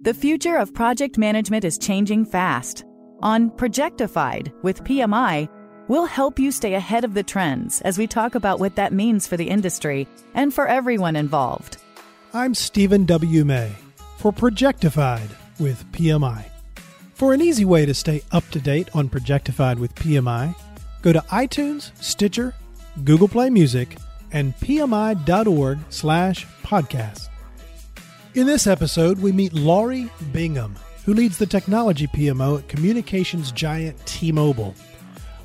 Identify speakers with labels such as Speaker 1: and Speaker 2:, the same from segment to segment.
Speaker 1: The future of project management is changing fast. On Projectified with PMI, we'll help you stay ahead of the trends as we talk about what that means for the industry and for everyone involved.
Speaker 2: I'm Stephen W. May for Projectified with PMI. For an easy way to stay up to date on Projectified with PMI, go to iTunes, Stitcher, Google Play Music, and pmi.org slash podcast. In this episode, we meet Laurie Bingham, who leads the technology PMO at communications giant T Mobile.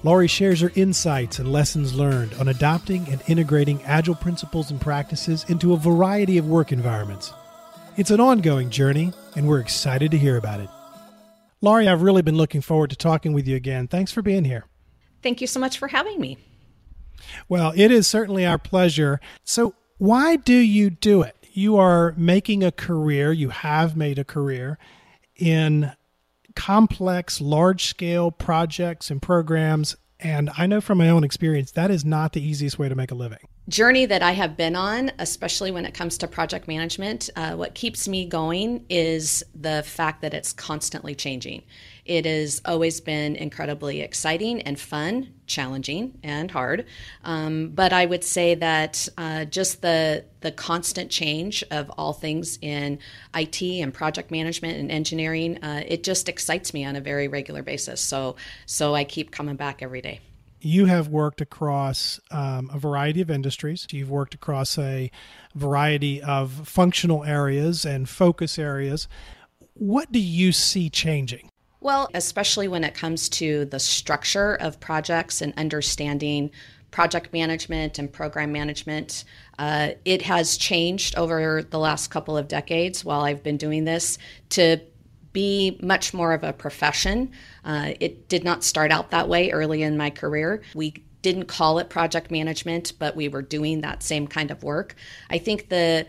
Speaker 2: Laurie shares her insights and lessons learned on adopting and integrating agile principles and practices into a variety of work environments. It's an ongoing journey, and we're excited to hear about it. Laurie, I've really been looking forward to talking with you again. Thanks for being here.
Speaker 3: Thank you so much for having me.
Speaker 2: Well, it is certainly our pleasure. So, why do you do it? You are making a career, you have made a career in complex, large scale projects and programs. And I know from my own experience, that is not the easiest way to make a living.
Speaker 3: Journey that I have been on, especially when it comes to project management, uh, what keeps me going is the fact that it's constantly changing. It has always been incredibly exciting and fun, challenging and hard. Um, but I would say that uh, just the the constant change of all things in IT and project management and engineering, uh, it just excites me on a very regular basis. So so I keep coming back every day.
Speaker 2: You have worked across um, a variety of industries. You've worked across a variety of functional areas and focus areas. What do you see changing?
Speaker 3: Well, especially when it comes to the structure of projects and understanding project management and program management. Uh, it has changed over the last couple of decades while I've been doing this to be much more of a profession. Uh, it did not start out that way early in my career. We didn't call it project management, but we were doing that same kind of work. I think the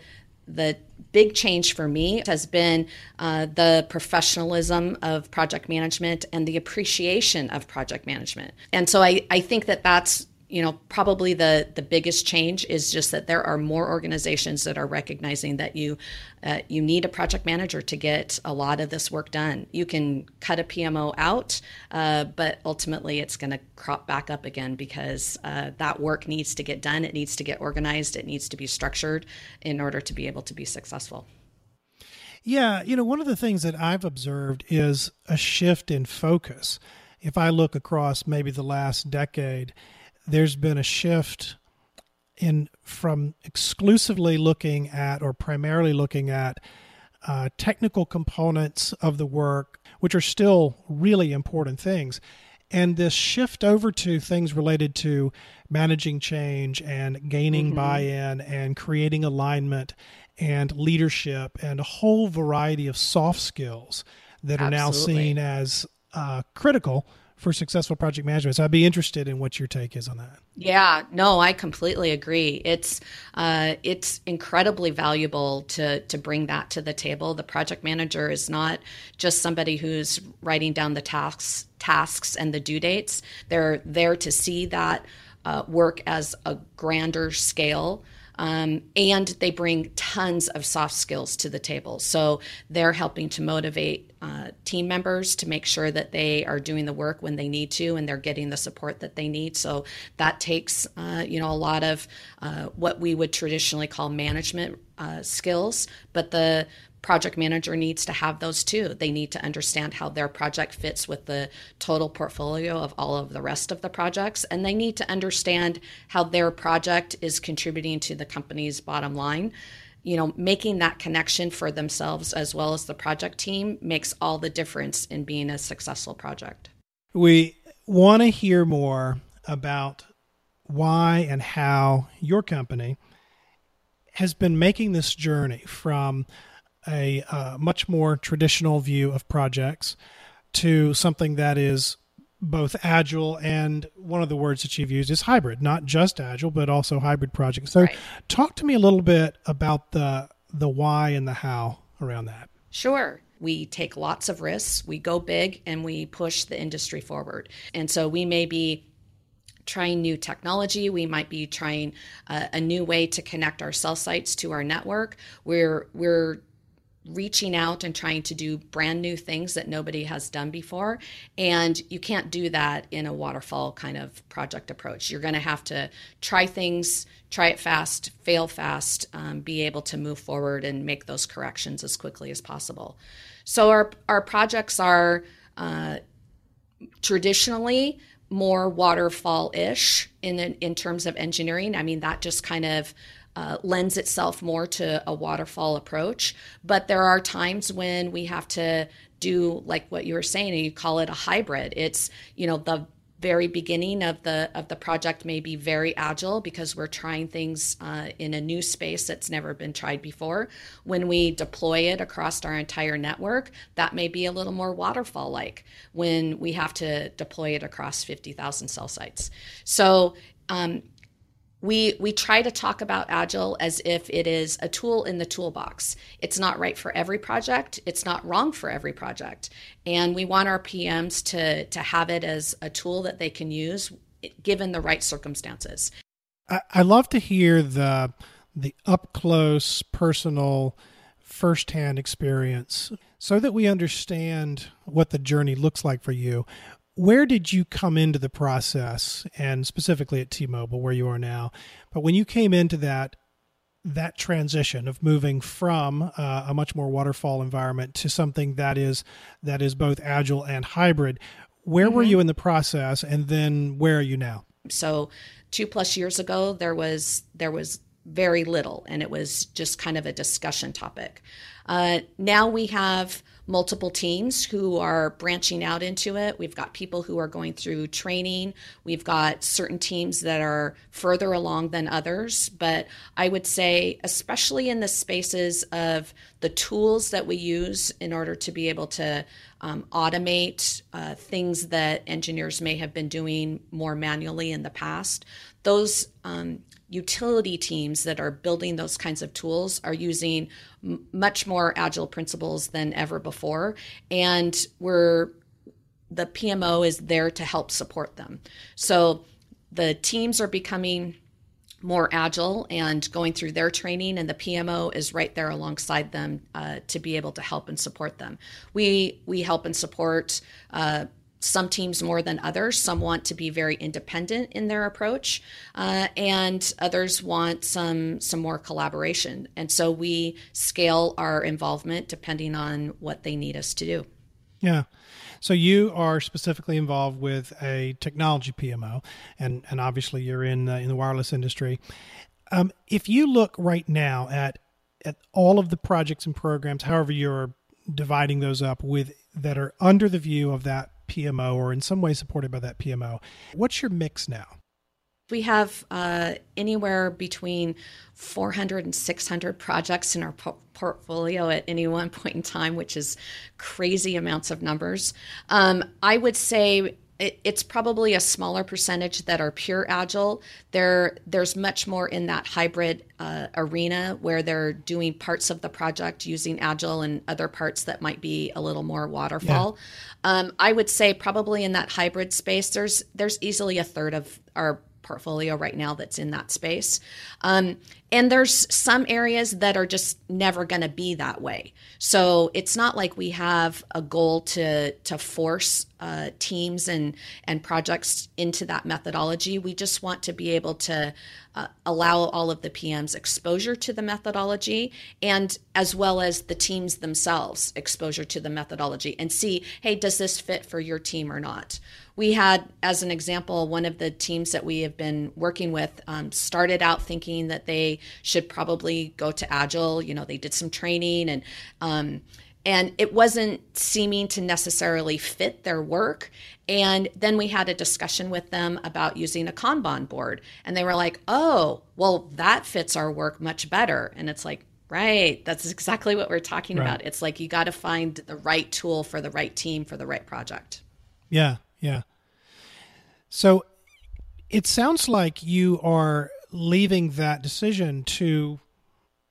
Speaker 3: the big change for me has been uh, the professionalism of project management and the appreciation of project management. And so I, I think that that's you know probably the the biggest change is just that there are more organizations that are recognizing that you uh, you need a project manager to get a lot of this work done. You can cut a pmo out uh, but ultimately it's going to crop back up again because uh, that work needs to get done. It needs to get organized. It needs to be structured in order to be able to be successful.
Speaker 2: Yeah you know one of the things that i've observed is a shift in focus. If i look across maybe the last decade there's been a shift in from exclusively looking at or primarily looking at uh, technical components of the work, which are still really important things, and this shift over to things related to managing change and gaining mm-hmm. buy-in and creating alignment and leadership and a whole variety of soft skills that Absolutely. are now seen as uh, critical for successful project management. So I'd be interested in what your take is on that.
Speaker 3: Yeah, no, I completely agree. It's uh, it's incredibly valuable to to bring that to the table. The project manager is not just somebody who's writing down the tasks tasks and the due dates. They're there to see that uh, work as a grander scale um, and they bring tons of soft skills to the table. So they're helping to motivate uh, team members to make sure that they are doing the work when they need to and they're getting the support that they need. So that takes, uh, you know, a lot of uh, what we would traditionally call management uh, skills, but the project manager needs to have those too. They need to understand how their project fits with the total portfolio of all of the rest of the projects. And they need to understand how their project is contributing to the company's bottom line. You know, making that connection for themselves as well as the project team makes all the difference in being a successful project.
Speaker 2: We want to hear more about why and how your company has been making this journey from a uh, much more traditional view of projects to something that is both agile and one of the words that you've used is hybrid, not just agile, but also hybrid projects. So, right. talk to me a little bit about the the why and the how around that.
Speaker 3: Sure. We take lots of risks, we go big, and we push the industry forward. And so, we may be trying new technology. We might be trying uh, a new way to connect our cell sites to our network. We're we're reaching out and trying to do brand new things that nobody has done before. And you can't do that in a waterfall kind of project approach. You're going to have to try things, try it fast, fail fast, um, be able to move forward and make those corrections as quickly as possible. So our, our projects are uh, traditionally more waterfall ish in, in terms of engineering. I mean, that just kind of uh, lends itself more to a waterfall approach. But there are times when we have to do like what you were saying, and you call it a hybrid. It's you know the very beginning of the of the project may be very agile because we're trying things uh, in a new space that's never been tried before. When we deploy it across our entire network, that may be a little more waterfall like when we have to deploy it across 50,000 cell sites. So um, we we try to talk about agile as if it is a tool in the toolbox. It's not right for every project. It's not wrong for every project. And we want our pms to to have it as a tool that they can use given the right circumstances.
Speaker 2: I, I love to hear the the up close personal firsthand experience so that we understand what the journey looks like for you where did you come into the process and specifically at t-mobile where you are now? But when you came into that that transition of moving from uh, a much more waterfall environment to something that is that is both agile and hybrid where mm-hmm. were you in the process and then where are you now?
Speaker 3: So two plus years ago there was there was very little and it was just kind of a discussion topic. Uh, now we have multiple teams who are branching out into it. We've got people who are going through training. We've got certain teams that are further along than others. But I would say, especially in the spaces of the tools that we use in order to be able to um, automate uh, things that engineers may have been doing more manually in the past, those um, utility teams that are building those kinds of tools are using m- much more agile principles than ever before and we're the PMO is there to help support them. So the teams are becoming more agile and going through their training, and the PMO is right there alongside them uh, to be able to help and support them. We we help and support uh, some teams more than others. Some want to be very independent in their approach, uh, and others want some some more collaboration. And so we scale our involvement depending on what they need us to do.
Speaker 2: Yeah. So you are specifically involved with a technology PMO, and and obviously you're in uh, in the wireless industry. Um, if you look right now at at all of the projects and programs, however you're dividing those up with that are under the view of that PMO or in some way supported by that PMO. What's your mix now?
Speaker 3: We have uh, anywhere between 400 and 600 projects in our po- portfolio at any one point in time, which is crazy amounts of numbers. Um, I would say it, it's probably a smaller percentage that are pure agile. There, there's much more in that hybrid uh, arena where they're doing parts of the project using agile and other parts that might be a little more waterfall. Yeah. Um, I would say probably in that hybrid space, there's there's easily a third of our portfolio right now that's in that space. Um, and there's some areas that are just never going to be that way. So it's not like we have a goal to to force uh, teams and and projects into that methodology. We just want to be able to uh, allow all of the PMs exposure to the methodology and as well as the teams themselves exposure to the methodology and see, hey, does this fit for your team or not? We had, as an example, one of the teams that we have been working with um, started out thinking that they should probably go to Agile. You know, they did some training and um, and it wasn't seeming to necessarily fit their work. And then we had a discussion with them about using a Kanban board. And they were like, oh, well, that fits our work much better. And it's like, right, that's exactly what we're talking right. about. It's like you got to find the right tool for the right team for the right project.
Speaker 2: Yeah, yeah. So it sounds like you are leaving that decision to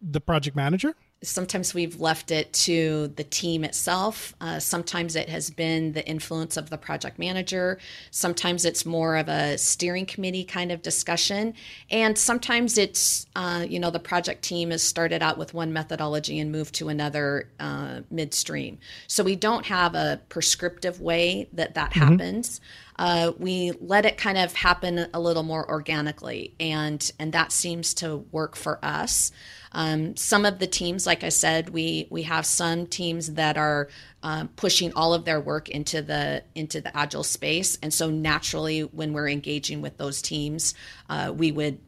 Speaker 2: the project manager
Speaker 3: sometimes we've left it to the team itself. Uh, sometimes it has been the influence of the project manager. Sometimes it's more of a steering committee kind of discussion. And sometimes it's, uh, you know, the project team has started out with one methodology and moved to another uh, midstream. So we don't have a prescriptive way that that mm-hmm. happens. Uh, we let it kind of happen a little more organically, and and that seems to work for us. Um, some of the teams, like I said, we we have some teams that are um, pushing all of their work into the into the agile space, and so naturally, when we're engaging with those teams, uh, we would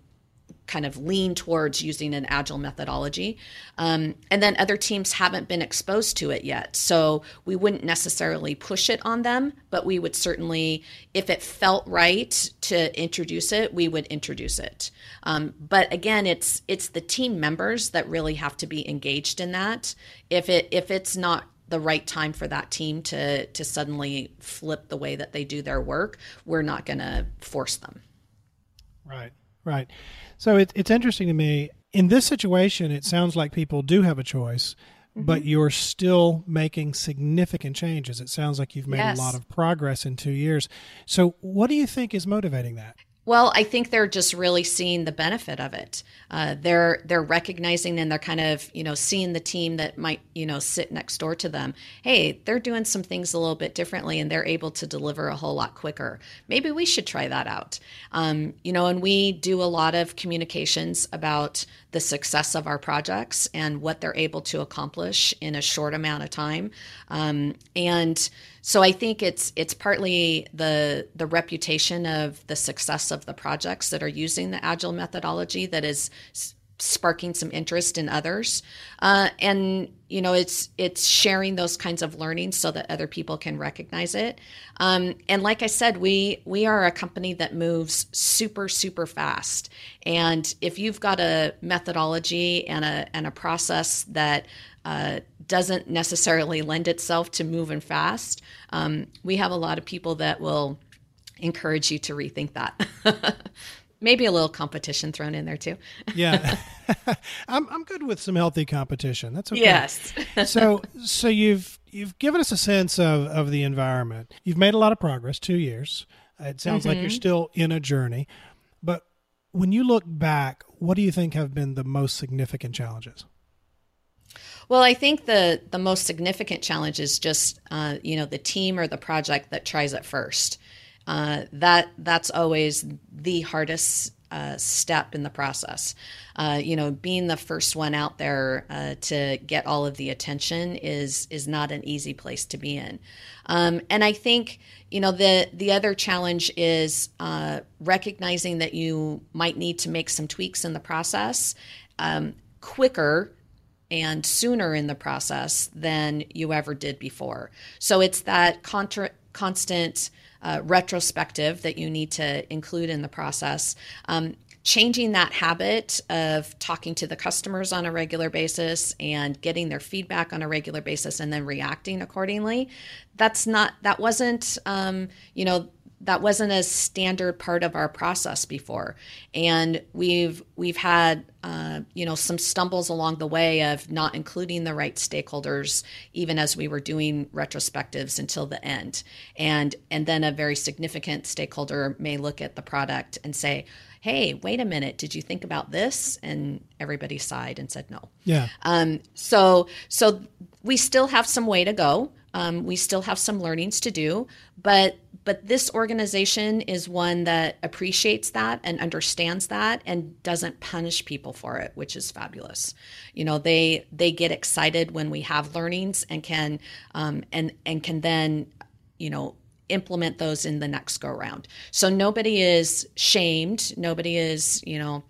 Speaker 3: kind of lean towards using an agile methodology. Um, and then other teams haven't been exposed to it yet. So we wouldn't necessarily push it on them, but we would certainly, if it felt right to introduce it, we would introduce it. Um, but again, it's it's the team members that really have to be engaged in that. If it if it's not the right time for that team to to suddenly flip the way that they do their work, we're not going to force them.
Speaker 2: Right. Right. So it, it's interesting to me. In this situation, it sounds like people do have a choice, mm-hmm. but you're still making significant changes. It sounds like you've made yes. a lot of progress in two years. So, what do you think is motivating that?
Speaker 3: Well, I think they're just really seeing the benefit of it. Uh, they're they're recognizing and they're kind of you know seeing the team that might you know sit next door to them. Hey, they're doing some things a little bit differently, and they're able to deliver a whole lot quicker. Maybe we should try that out. Um, you know, and we do a lot of communications about the success of our projects and what they're able to accomplish in a short amount of time. Um, and so I think it's it's partly the the reputation of the success of the projects that are using the agile methodology that is sparking some interest in others. Uh, and you know it's it's sharing those kinds of learnings so that other people can recognize it. Um, and like i said we we are a company that moves super super fast. And if you've got a methodology and a and a process that uh, doesn't necessarily lend itself to moving fast um, we have a lot of people that will encourage you to rethink that maybe a little competition thrown in there too.
Speaker 2: yeah, I'm I'm good with some healthy competition. That's okay.
Speaker 3: Yes.
Speaker 2: so so you've you've given us a sense of of the environment. You've made a lot of progress. Two years. It sounds mm-hmm. like you're mm-hmm. still in a journey, but when you look back, what do you think have been the most significant challenges?
Speaker 3: Well, I think the the most significant challenge is just uh, you know the team or the project that tries it first. Uh, that that's always the hardest uh, step in the process. Uh, you know, being the first one out there uh, to get all of the attention is is not an easy place to be in. Um, and I think you know the the other challenge is uh, recognizing that you might need to make some tweaks in the process um, quicker and sooner in the process than you ever did before. So it's that contra- constant uh, retrospective that you need to include in the process. Um, changing that habit of talking to the customers on a regular basis and getting their feedback on a regular basis and then reacting accordingly that's not that wasn't um, you know that wasn't a standard part of our process before and we've we've had uh, you know some stumbles along the way of not including the right stakeholders even as we were doing retrospectives until the end. And and then a very significant stakeholder may look at the product and say hey wait a minute did you think about this? And everybody sighed and said no.
Speaker 2: Yeah.
Speaker 3: Um, so so we still have some way to go. Um, we still have some learnings to do, but but this organization is one that appreciates that and understands that and doesn't punish people for it, which is fabulous. You know, they they get excited when we have learnings and can um, and and can then you know implement those in the next go round. So nobody is shamed. Nobody is you know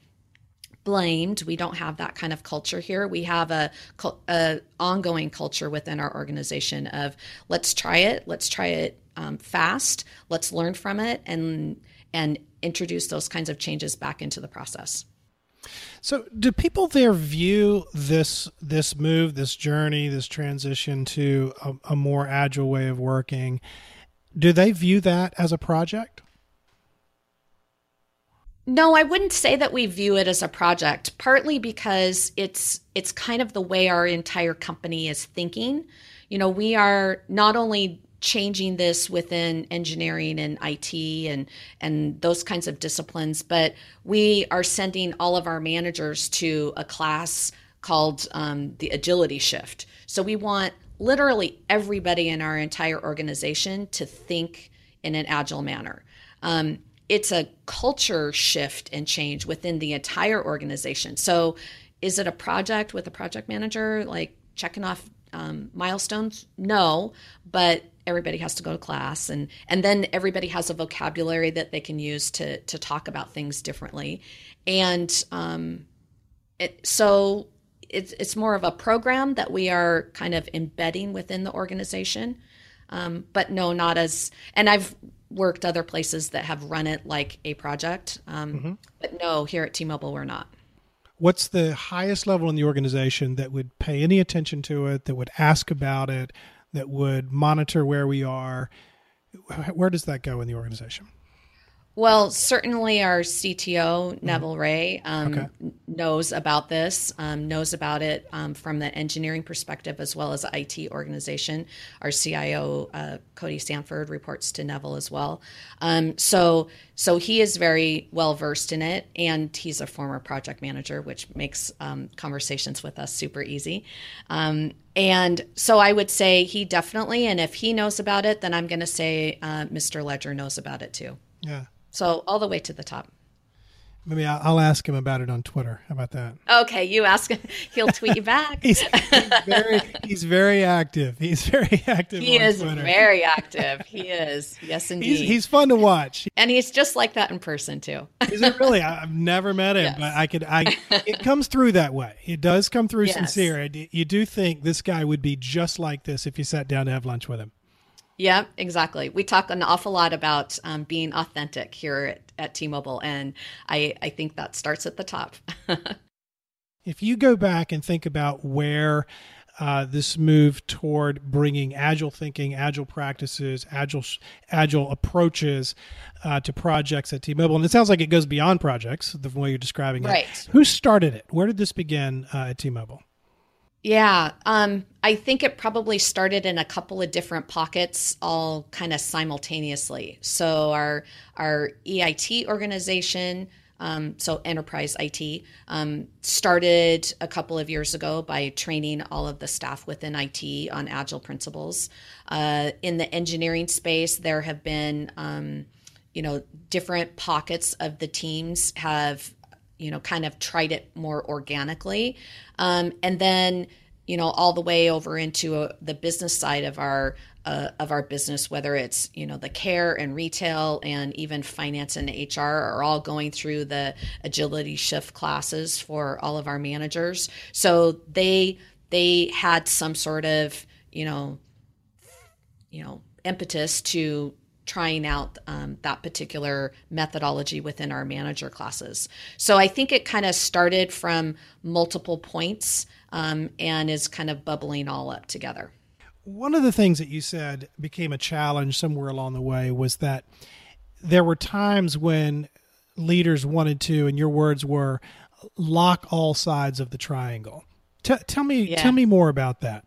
Speaker 3: blamed. We don't have that kind of culture here. We have a, a ongoing culture within our organization of let's try it, let's try it um, fast, let's learn from it, and and introduce those kinds of changes back into the process.
Speaker 2: So, do people there view this this move, this journey, this transition to a, a more agile way of working? Do they view that as a project?
Speaker 3: No, I wouldn't say that we view it as a project, partly because it's it's kind of the way our entire company is thinking. You know, we are not only changing this within engineering and IT and and those kinds of disciplines, but we are sending all of our managers to a class called um, the Agility Shift. So we want literally everybody in our entire organization to think in an agile manner. Um, it's a culture shift and change within the entire organization. So, is it a project with a project manager, like checking off um, milestones? No, but everybody has to go to class, and and then everybody has a vocabulary that they can use to to talk about things differently, and um, it, so it's it's more of a program that we are kind of embedding within the organization. Um, but no, not as. And I've worked other places that have run it like a project. Um, mm-hmm. But no, here at T-Mobile, we're not.
Speaker 2: What's the highest level in the organization that would pay any attention to it, that would ask about it, that would monitor where we are? Where does that go in the organization?
Speaker 3: Well, certainly our CTO, mm-hmm. Neville Ray, um, okay. knows about this, um, knows about it um, from the engineering perspective as well as IT organization. Our CIO, uh, Cody Sanford, reports to Neville as well. Um, so, so he is very well versed in it, and he's a former project manager, which makes um, conversations with us super easy. Um, and so I would say he definitely, and if he knows about it, then I'm going to say uh, Mr. Legere knows about it too.
Speaker 2: Yeah.
Speaker 3: So all the way to the top.
Speaker 2: Maybe I'll ask him about it on Twitter. How about that?
Speaker 3: Okay, you ask him. He'll tweet you back.
Speaker 2: he's, he's, very, he's very active. He's very active.
Speaker 3: He is Twitter. very active. He is. Yes, indeed.
Speaker 2: He's, he's, fun to watch.
Speaker 3: And he's just like that in person too.
Speaker 2: is it really? I've never met him, yes. but I could. I. It comes through that way. It does come through yes. sincere. You do think this guy would be just like this if you sat down to have lunch with him.
Speaker 3: Yeah, exactly. We talk an awful lot about um, being authentic here at, at T-Mobile, and I, I think that starts at the top.
Speaker 2: if you go back and think about where uh, this move toward bringing agile thinking, agile practices, agile agile approaches uh, to projects at T-Mobile, and it sounds like it goes beyond projects the way you're describing it.
Speaker 3: Right.
Speaker 2: Who started it? Where did this begin uh, at T-Mobile?
Speaker 3: Yeah, um, I think it probably started in a couple of different pockets, all kind of simultaneously. So our our EIT organization, um, so enterprise IT, um, started a couple of years ago by training all of the staff within IT on agile principles. Uh, in the engineering space, there have been um, you know different pockets of the teams have you know kind of tried it more organically. Um, and then you know all the way over into a, uh, the business side of our uh, of our business whether it's you know the care and retail and even finance and hr are all going through the agility shift classes for all of our managers. So they they had some sort of you know you know impetus to trying out um, that particular methodology within our manager classes. So I think it kind of started from multiple points um, and is kind of bubbling all up together.
Speaker 2: One of the things that you said became a challenge somewhere along the way was that there were times when leaders wanted to, and your words were, lock all sides of the triangle. T- tell me, yeah. tell me more about that.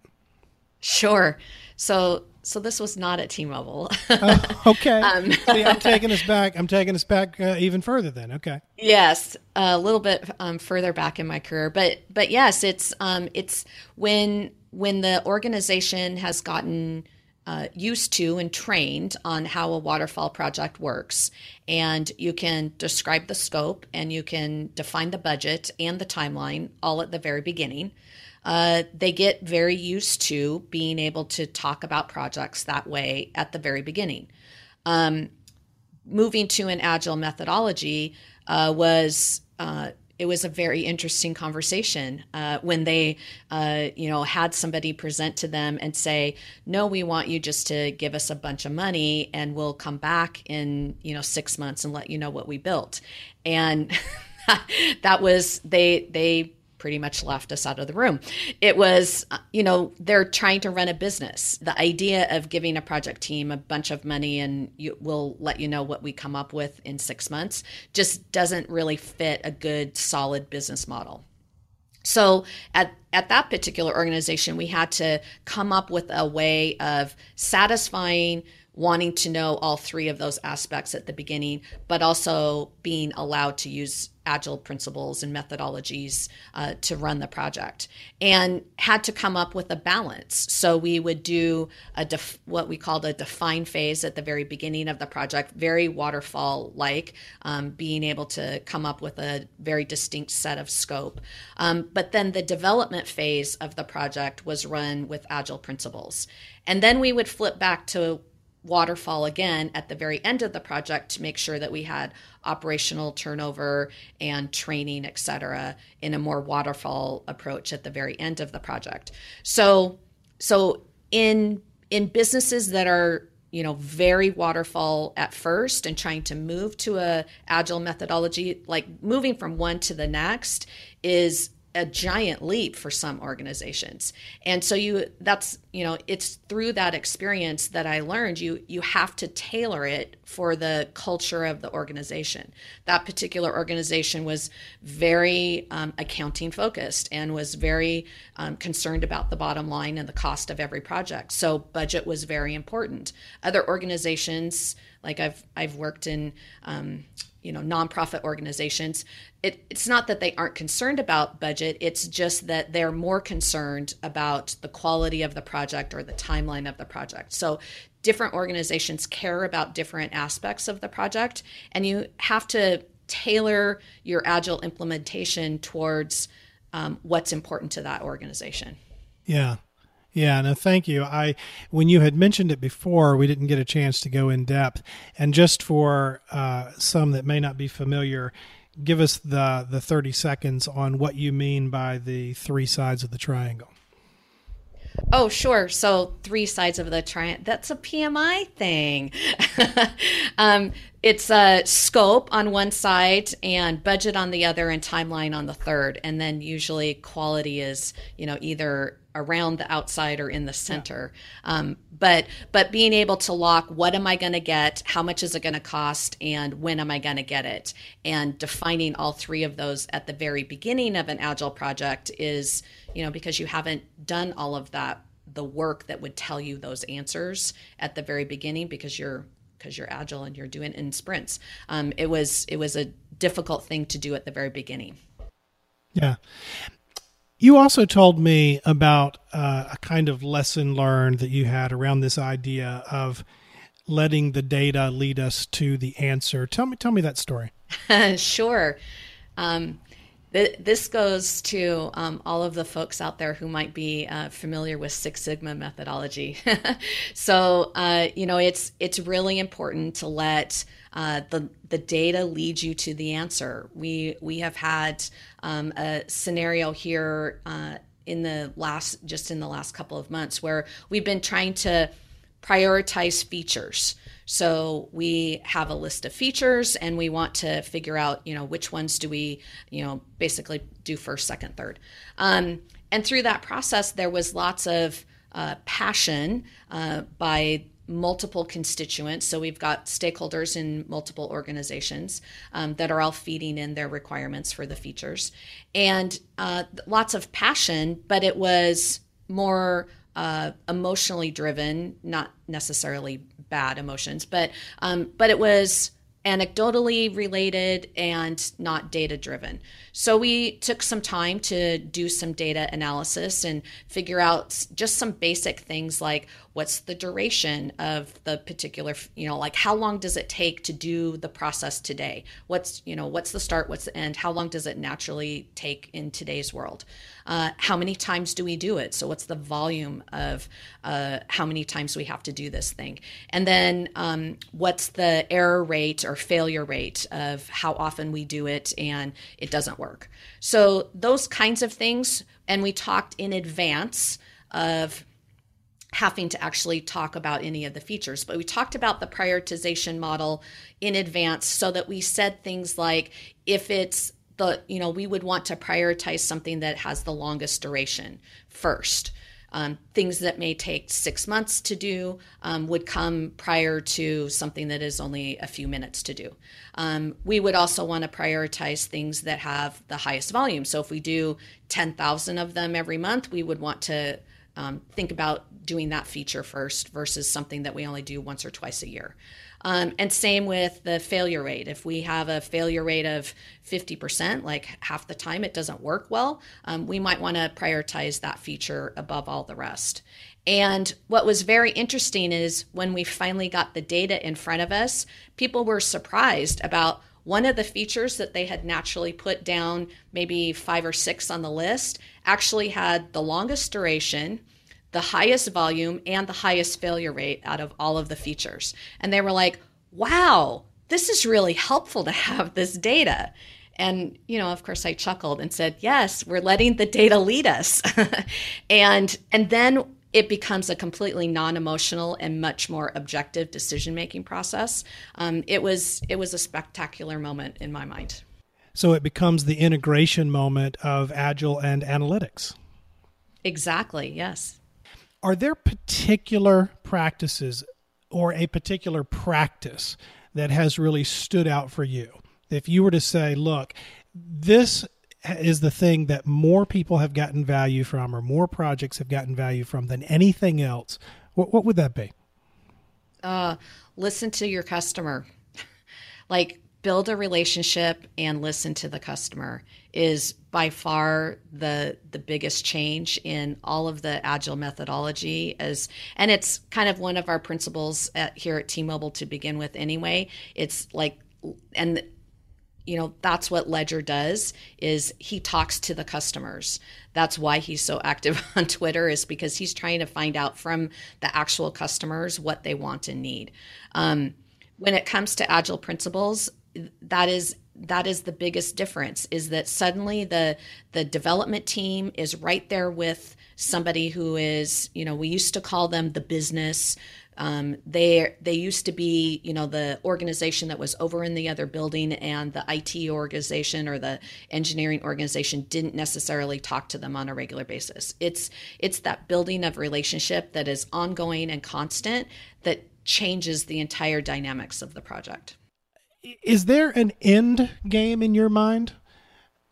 Speaker 3: Sure. So so this was not at T-Mobile.
Speaker 2: uh, okay. Um, See, I'm taking us back. I'm taking us back uh, even further. Then, okay.
Speaker 3: Yes, a little bit um, further back in my career, but but yes, it's um, it's when when the organization has gotten uh, used to and trained on how a waterfall project works, and you can describe the scope and you can define the budget and the timeline all at the very beginning uh, they get very used to being able to talk about projects that way at the very beginning. Um, moving to an agile methodology uh, was uh, it was a very interesting conversation uh, when they uh, you know had somebody present to them and say no we want you just to give us a bunch of money and we'll come back in you know six months and let you know what we built and that was they they pretty much left us out of the room. It was, uh, you know, they're trying to run a business. The idea of giving a project team a bunch of money and you, we'll let you know what we come up with in six months just doesn't really fit a good, solid business model. So at, at that particular organization, we had to come up with a way of satisfying wanting to know all three of those aspects at the beginning, but also being allowed to use agile principles and methodologies uh, to run the project and had to come up with a balance. So we would do a def- what we called a define phase at the very beginning of the project very waterfall like um, being able to come up with a very distinct set of scope. Um, but then the development phase of the project was run with agile principles. And then we would flip back to waterfall again at the very end of the project to make sure that we had operational turnover and training, et cetera, in a more waterfall approach at the very end of the project. So, so in in businesses that are you know very waterfall at first and trying to move to a agile methodology like moving from one to the next is a giant leap for some organizations. And so you that's you know it's through that experience that i learned you you have to tailor it for the culture of the organization. That particular organization was very um, accounting focused and was very um, concerned about the bottom line and the cost of every project. So budget was very important. Other organizations like i've i've worked in um, you know nonprofit organizations. It, it's not that they aren't concerned about budget. It's just that they're more concerned about the quality of the project or the timeline of the project. So different organizations care about different aspects of the project and you have to tailor your agile implementation towards um, what's important to that organization.
Speaker 2: Yeah yeah, no, thank you. I when you had mentioned it before, we didn't get a chance to go in depth. And just for uh, some that may not be familiar, give us the the thirty seconds on what you mean by the three sides of the triangle.
Speaker 3: Oh, sure. So three sides of the triangle. That's a PMI thing. um, it's a scope on one side and budget on the other and timeline on the third. And then usually quality is, you know, either around the outside or in the center. Yeah. Um, but but being able to lock what am I going to get, how much is it going to cost, and when am I going to get it, and defining all three of those at the very beginning of an agile project is you know because you haven't done all of that the work that would tell you those answers at the very beginning because you're because you're agile and you're doing in sprints. Um, it was it was a difficult thing to do at the very beginning.
Speaker 2: Yeah. You also told me about uh, a kind of lesson learned that you had around this idea of letting the data lead us to the answer. Tell me, tell me that story.
Speaker 3: sure. Um, th- this goes to um, all of the folks out there who might be uh, familiar with Six Sigma methodology. so, uh, you know, it's it's really important to let uh, the the data lead you to the answer. We we have had um, a scenario here uh, in the last just in the last couple of months where we've been trying to prioritize features. So we have a list of features and we want to figure out, you know, which ones do we, you know, basically do first, second, third. Um, and through that process, there was lots of uh, passion uh, by multiple constituents. So we've got stakeholders in multiple organizations um, that are all feeding in their requirements for the features, and uh, lots of passion, but it was more uh, emotionally driven, not necessarily bad emotions, but um, but it was anecdotally related and not data driven. So we took some time to do some data analysis and figure out just some basic things like what's the duration of the particular you know like how long does it take to do the process today? What's you know what's the start what's the end? How long does it naturally take in today's world? Uh, how many times do we do it? So what's the volume of uh, how many times we have to do this thing? And then um, what's the error rate or failure rate of how often we do it and it doesn't work? So those kinds of things and we talked in advance of having to actually talk about any of the features. But we talked about the prioritization model in advance so that we said things like if it's the you know we would want to prioritize something that has the longest duration first um, things that may take six months to do um, would come prior to something that is only a few minutes to do. Um, we would also want to prioritize things that have the highest volume. So if we do 10,000 of them every month, we would want to um, think about doing that feature first versus something that we only do once or twice a year. Um, and same with the failure rate. If we have a failure rate of 50%, like half the time it doesn't work well, um, we might want to prioritize that feature above all the rest. And what was very interesting is when we finally got the data in front of us, people were surprised about one of the features that they had naturally put down, maybe five or six on the list, actually had the longest duration the highest volume and the highest failure rate out of all of the features. And they were like, wow, this is really helpful to have this data. And, you know, of course I chuckled and said, yes, we're letting the data lead us. and, and then it becomes a completely non-emotional and much more objective decision-making process. Um, it was, it was a spectacular moment in my mind.
Speaker 2: So it becomes the integration moment of agile and analytics.
Speaker 3: Exactly. Yes
Speaker 2: are there particular practices or a particular practice that has really stood out for you? If you were to say, look, this is the thing that more people have gotten value from or more projects have gotten value from than anything else, what, what would that be?
Speaker 3: Uh, listen to your customer. like, build a relationship and listen to the customer is by far the the biggest change in all of the agile methodology as and it's kind of one of our principles at, here at T-Mobile to begin with anyway. It's like and you know that's what Legere does is he talks to the customers. That's why he's so active on twitter is because he's trying to find out from the actual customers what they want and need. Um, when it comes to agile principles that is that is the biggest difference is that suddenly the the development team is right there with somebody who is you know we used to call them the business. Um, they they used to be you know the organization that was over in the other building and the IT organization or the engineering organization didn't necessarily talk to them on a regular basis. It's it's that building of relationship that is ongoing and constant that changes the entire dynamics of the project
Speaker 2: is there an end game in your mind?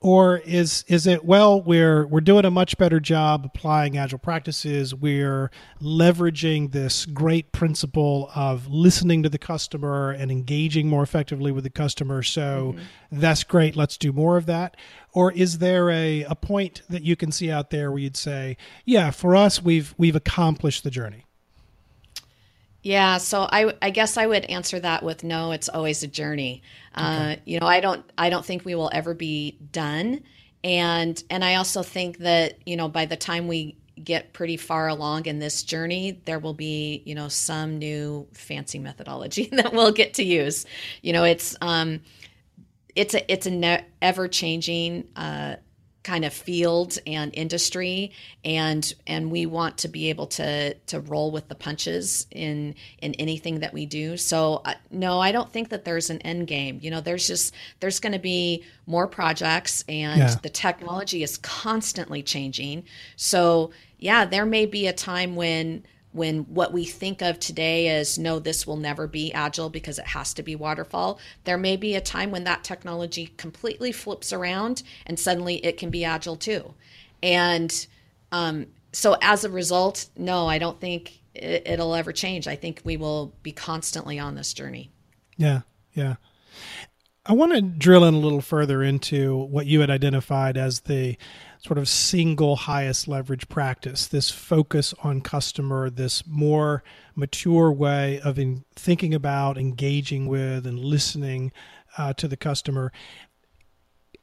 Speaker 2: Or is is it well we're we're doing a much better job applying agile practices. We're leveraging this great principle of listening to the customer and engaging more effectively with the customer. So mm-hmm. that's great. Let's do more of that. Or is there a, a point that you can see out there where you'd say, yeah, for us we've we've accomplished the journey?
Speaker 3: Yeah, so I, I guess I would answer that with no. It's always a journey. Uh, okay. Uh, you know, I don't I don't think we will ever be done, and and I also think that you know by the time we get pretty far along in this journey, there will be you know some new fancy methodology that we'll get to use. You know, it's um, it's a it's a ne- ever changing uh, kind of field and industry and and we want to be able to to roll with the punches in in anything that we do. So uh, no i don't think that there's an end game. You know there's just there's going to be more projects and yeah. the technology is constantly changing. So yeah there may be a time when when what we think of today as no, this will never be agile because it has to be waterfall, there may be a time when that technology completely flips around and suddenly it can be agile too. And um, so as a result, no, I don't think it, it'll ever change. I think we will be constantly on this journey.
Speaker 2: Yeah, yeah. I want to drill in a little further into what you had identified as the sort of single highest leverage practice, this focus on customer, this more mature way of thinking about, engaging with, and listening uh, to the customer.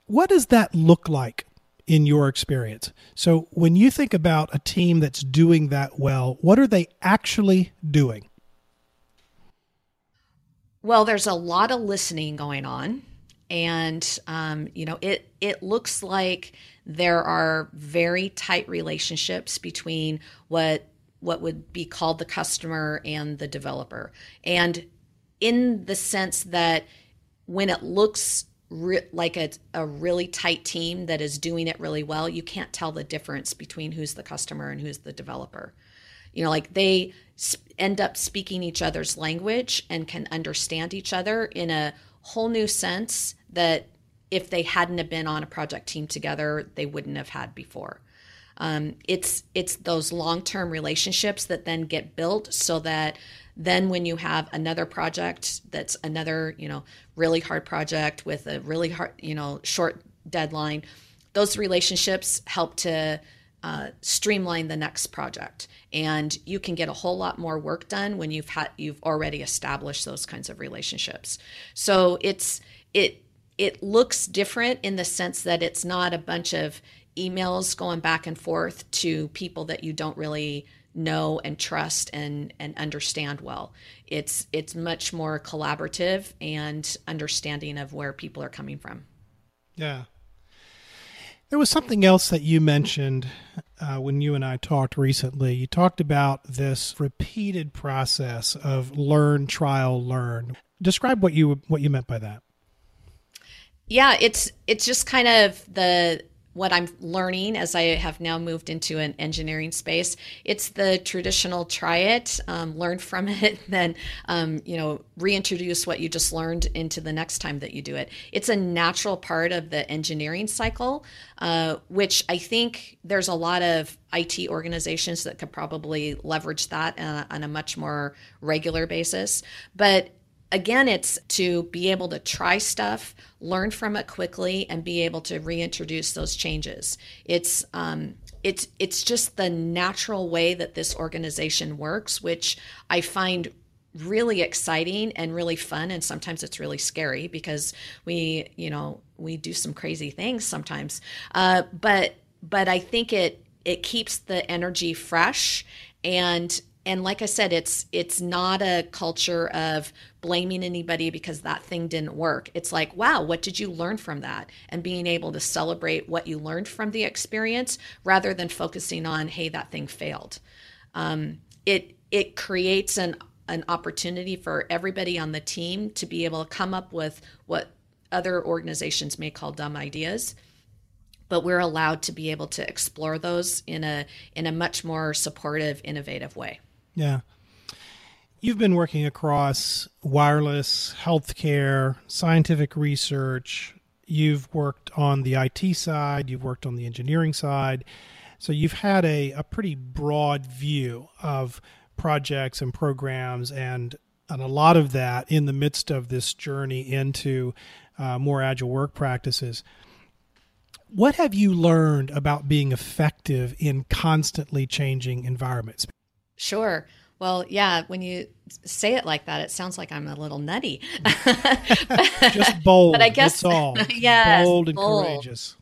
Speaker 2: What does that look like in your experience? So, when you think about a team that's doing that well, what are they actually doing?
Speaker 3: Well, there's a lot of listening going on and um, you know it it looks like there are very tight relationships between what what would be called the customer and the developer and in the sense that when it looks re- like a, a really tight team that is doing it really well, you can't tell the difference between who's the customer and who's the developer. You know, like they end up speaking each other's language and can understand each other in a whole new sense that if they hadn't have been on a project team together, they wouldn't have had before. Um, it's it's those long term relationships that then get built so that then when you have another project that's another you know really hard project with a really hard you know short deadline, those relationships help to uh, streamline the next project and you can get a whole lot more work done when you've had you've already established those kinds of relationships so it's it it looks different in the sense that it's not a bunch of emails going back and forth to people that you don't really know and trust and and understand well it's it's much more collaborative and understanding of where people are coming from
Speaker 2: yeah there was something else that you mentioned uh, when you and I talked recently. You talked about this repeated process of learn, trial, learn. Describe what you what you meant by that.
Speaker 3: Yeah, it's it's just kind of the what I'm learning as I have now moved into an engineering space. It's the traditional try it, um, learn from it, then um, you know reintroduce what you just learned into the next time that you do it. It's a natural part of the engineering cycle, uh, which I think there's a lot of IT organizations that could probably leverage that uh, on a much more regular basis. But again, it's to be able to try stuff, learn from it quickly, and be able to reintroduce those changes. It's um, it's it's just the natural way that this organization works, which I find really exciting and really fun and sometimes it's really scary because we you know we do some crazy things sometimes uh, but but i think it it keeps the energy fresh and and like I said, it's it's not a culture of blaming anybody because that thing didn't work. It's like, wow, what did you learn from that? And being able to celebrate what you learned from the experience rather than focusing on, hey, that thing failed. Um, it it creates an an opportunity for everybody on the team to be able to come up with what other organizations may call dumb ideas but we're allowed to be able to explore those in a in a much more supportive innovative way
Speaker 2: yeah. You've been working across wireless, healthcare, scientific research. You've worked on the IT side, you've worked on the engineering side. So you've had a, a pretty broad view of projects and programs and and a lot of that in the midst of this journey into uh, more agile work practices. What have you learned about being effective in constantly changing environments?
Speaker 3: Sure. Well, yeah, when you say it like that, it sounds like I'm a little nutty.
Speaker 2: Just bold. But I guess, that's all.
Speaker 3: Yeah,
Speaker 2: bold and bold. courageous.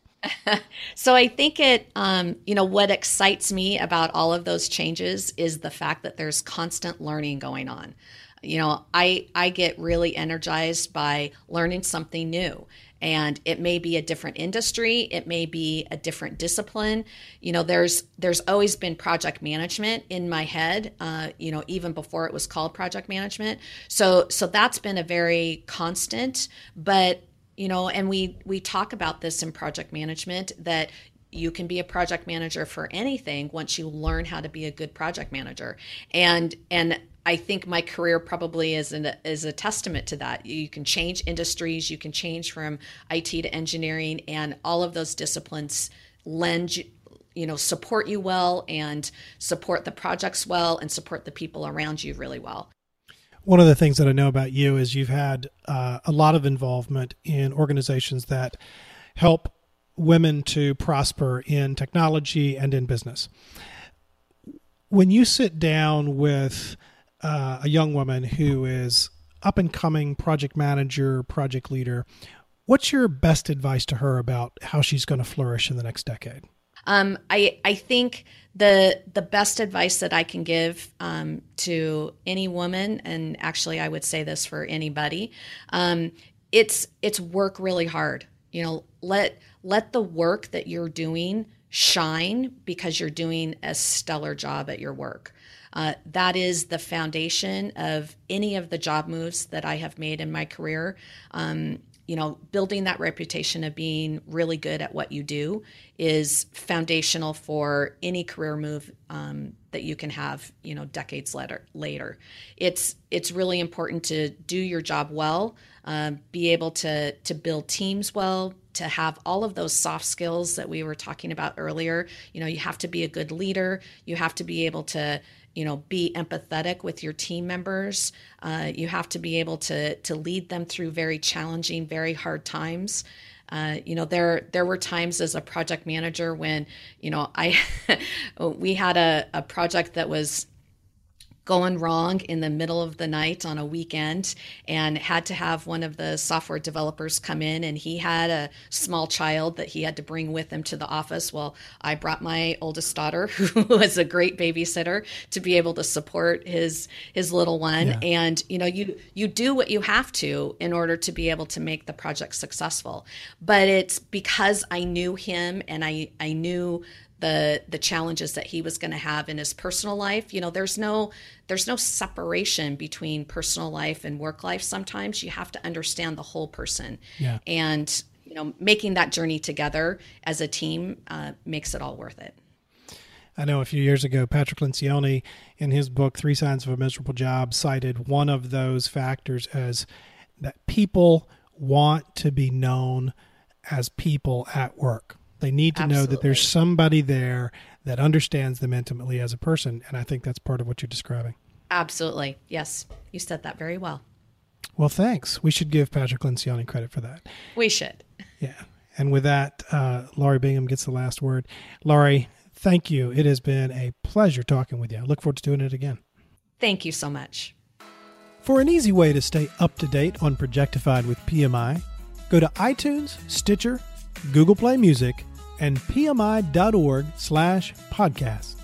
Speaker 3: so I think it, um, you know, what excites me about all of those changes is the fact that there's constant learning going on. You know, I I get really energized by learning something new and it may be a different industry it may be a different discipline. You know there's there's always been project management in my head uh, you know even before it was called project management. So so that's been a very constant but you know and we we talk about this in project management that you can be a project manager for anything once you learn how to be a good project manager. And and I think my career probably is an, is a testament to that. You can change industries, you can change from IT to engineering, and all of those disciplines lend you know support you well and support the projects well and support the people around you really well.
Speaker 2: One of the things that I know about you is you've had uh, a lot of involvement in organizations that help women to prosper in technology and in business. When you sit down with uh, a young woman who is up and coming project manager, project leader, what's your best advice to her about how she's going to flourish in the next decade?
Speaker 3: Um, I I think the the best advice that I can give um, to any woman, and actually I would say this for anybody, um, it's it's work really hard. You know, let let the work that you're doing shine because you're doing a stellar job at your work. Uh, that is the foundation of any of the job moves that I have made in my career. Um, you know, building that reputation of being really good at what you do is foundational for any career move um, that you can have, you know, decades later. Later, it's it's really important to do your job well, um, be able to to build teams well, to have all of those soft skills that we were talking about earlier. You know, you have to be a good leader. You have to be able to you know be empathetic with your team members. Uh, you have to be able to to lead them through very challenging very hard times. Uh, you know there there were times as a project manager when you know i we had a, a project that was going wrong in the middle of the night on a weekend and had to have one of the software developers come in. And he had a small child that he had to bring with him to the office. Well i brought my oldest daughter who was a great babysitter to be able to support his his little one. Yeah. and you know you you do what you have to in order to be able to make the project successful. But it's because i knew him and i i knew the the challenges that he was going to have in his personal life you know there's no there's no separation between personal life and work life sometimes you have to understand the whole person
Speaker 2: yeah.
Speaker 3: and you know making that journey together as a team uh, makes it all worth it
Speaker 2: I know a few years ago, Patrick Lencioni, in his book Three Signs of a Miserable Job, cited one of those factors as that people want to be known as people at work. They need to Absolutely. know that there's somebody there that understands them intimately as a person. And I think that's part of what you're describing.
Speaker 3: Absolutely. Yes. You said that very well.
Speaker 2: Well, thanks. We should give Patrick Lencioni credit for that.
Speaker 3: We should.
Speaker 2: Yeah. And with that, uh, Laurie Bingham gets the last word. Laurie, thank you. It has been a pleasure talking with you. I look forward to doing it again.
Speaker 3: Thank you so much.
Speaker 2: For an easy way to stay up to date on Projectified with PMI, go to iTunes, Stitcher, Google Play Music, and pmi.org slash podcast.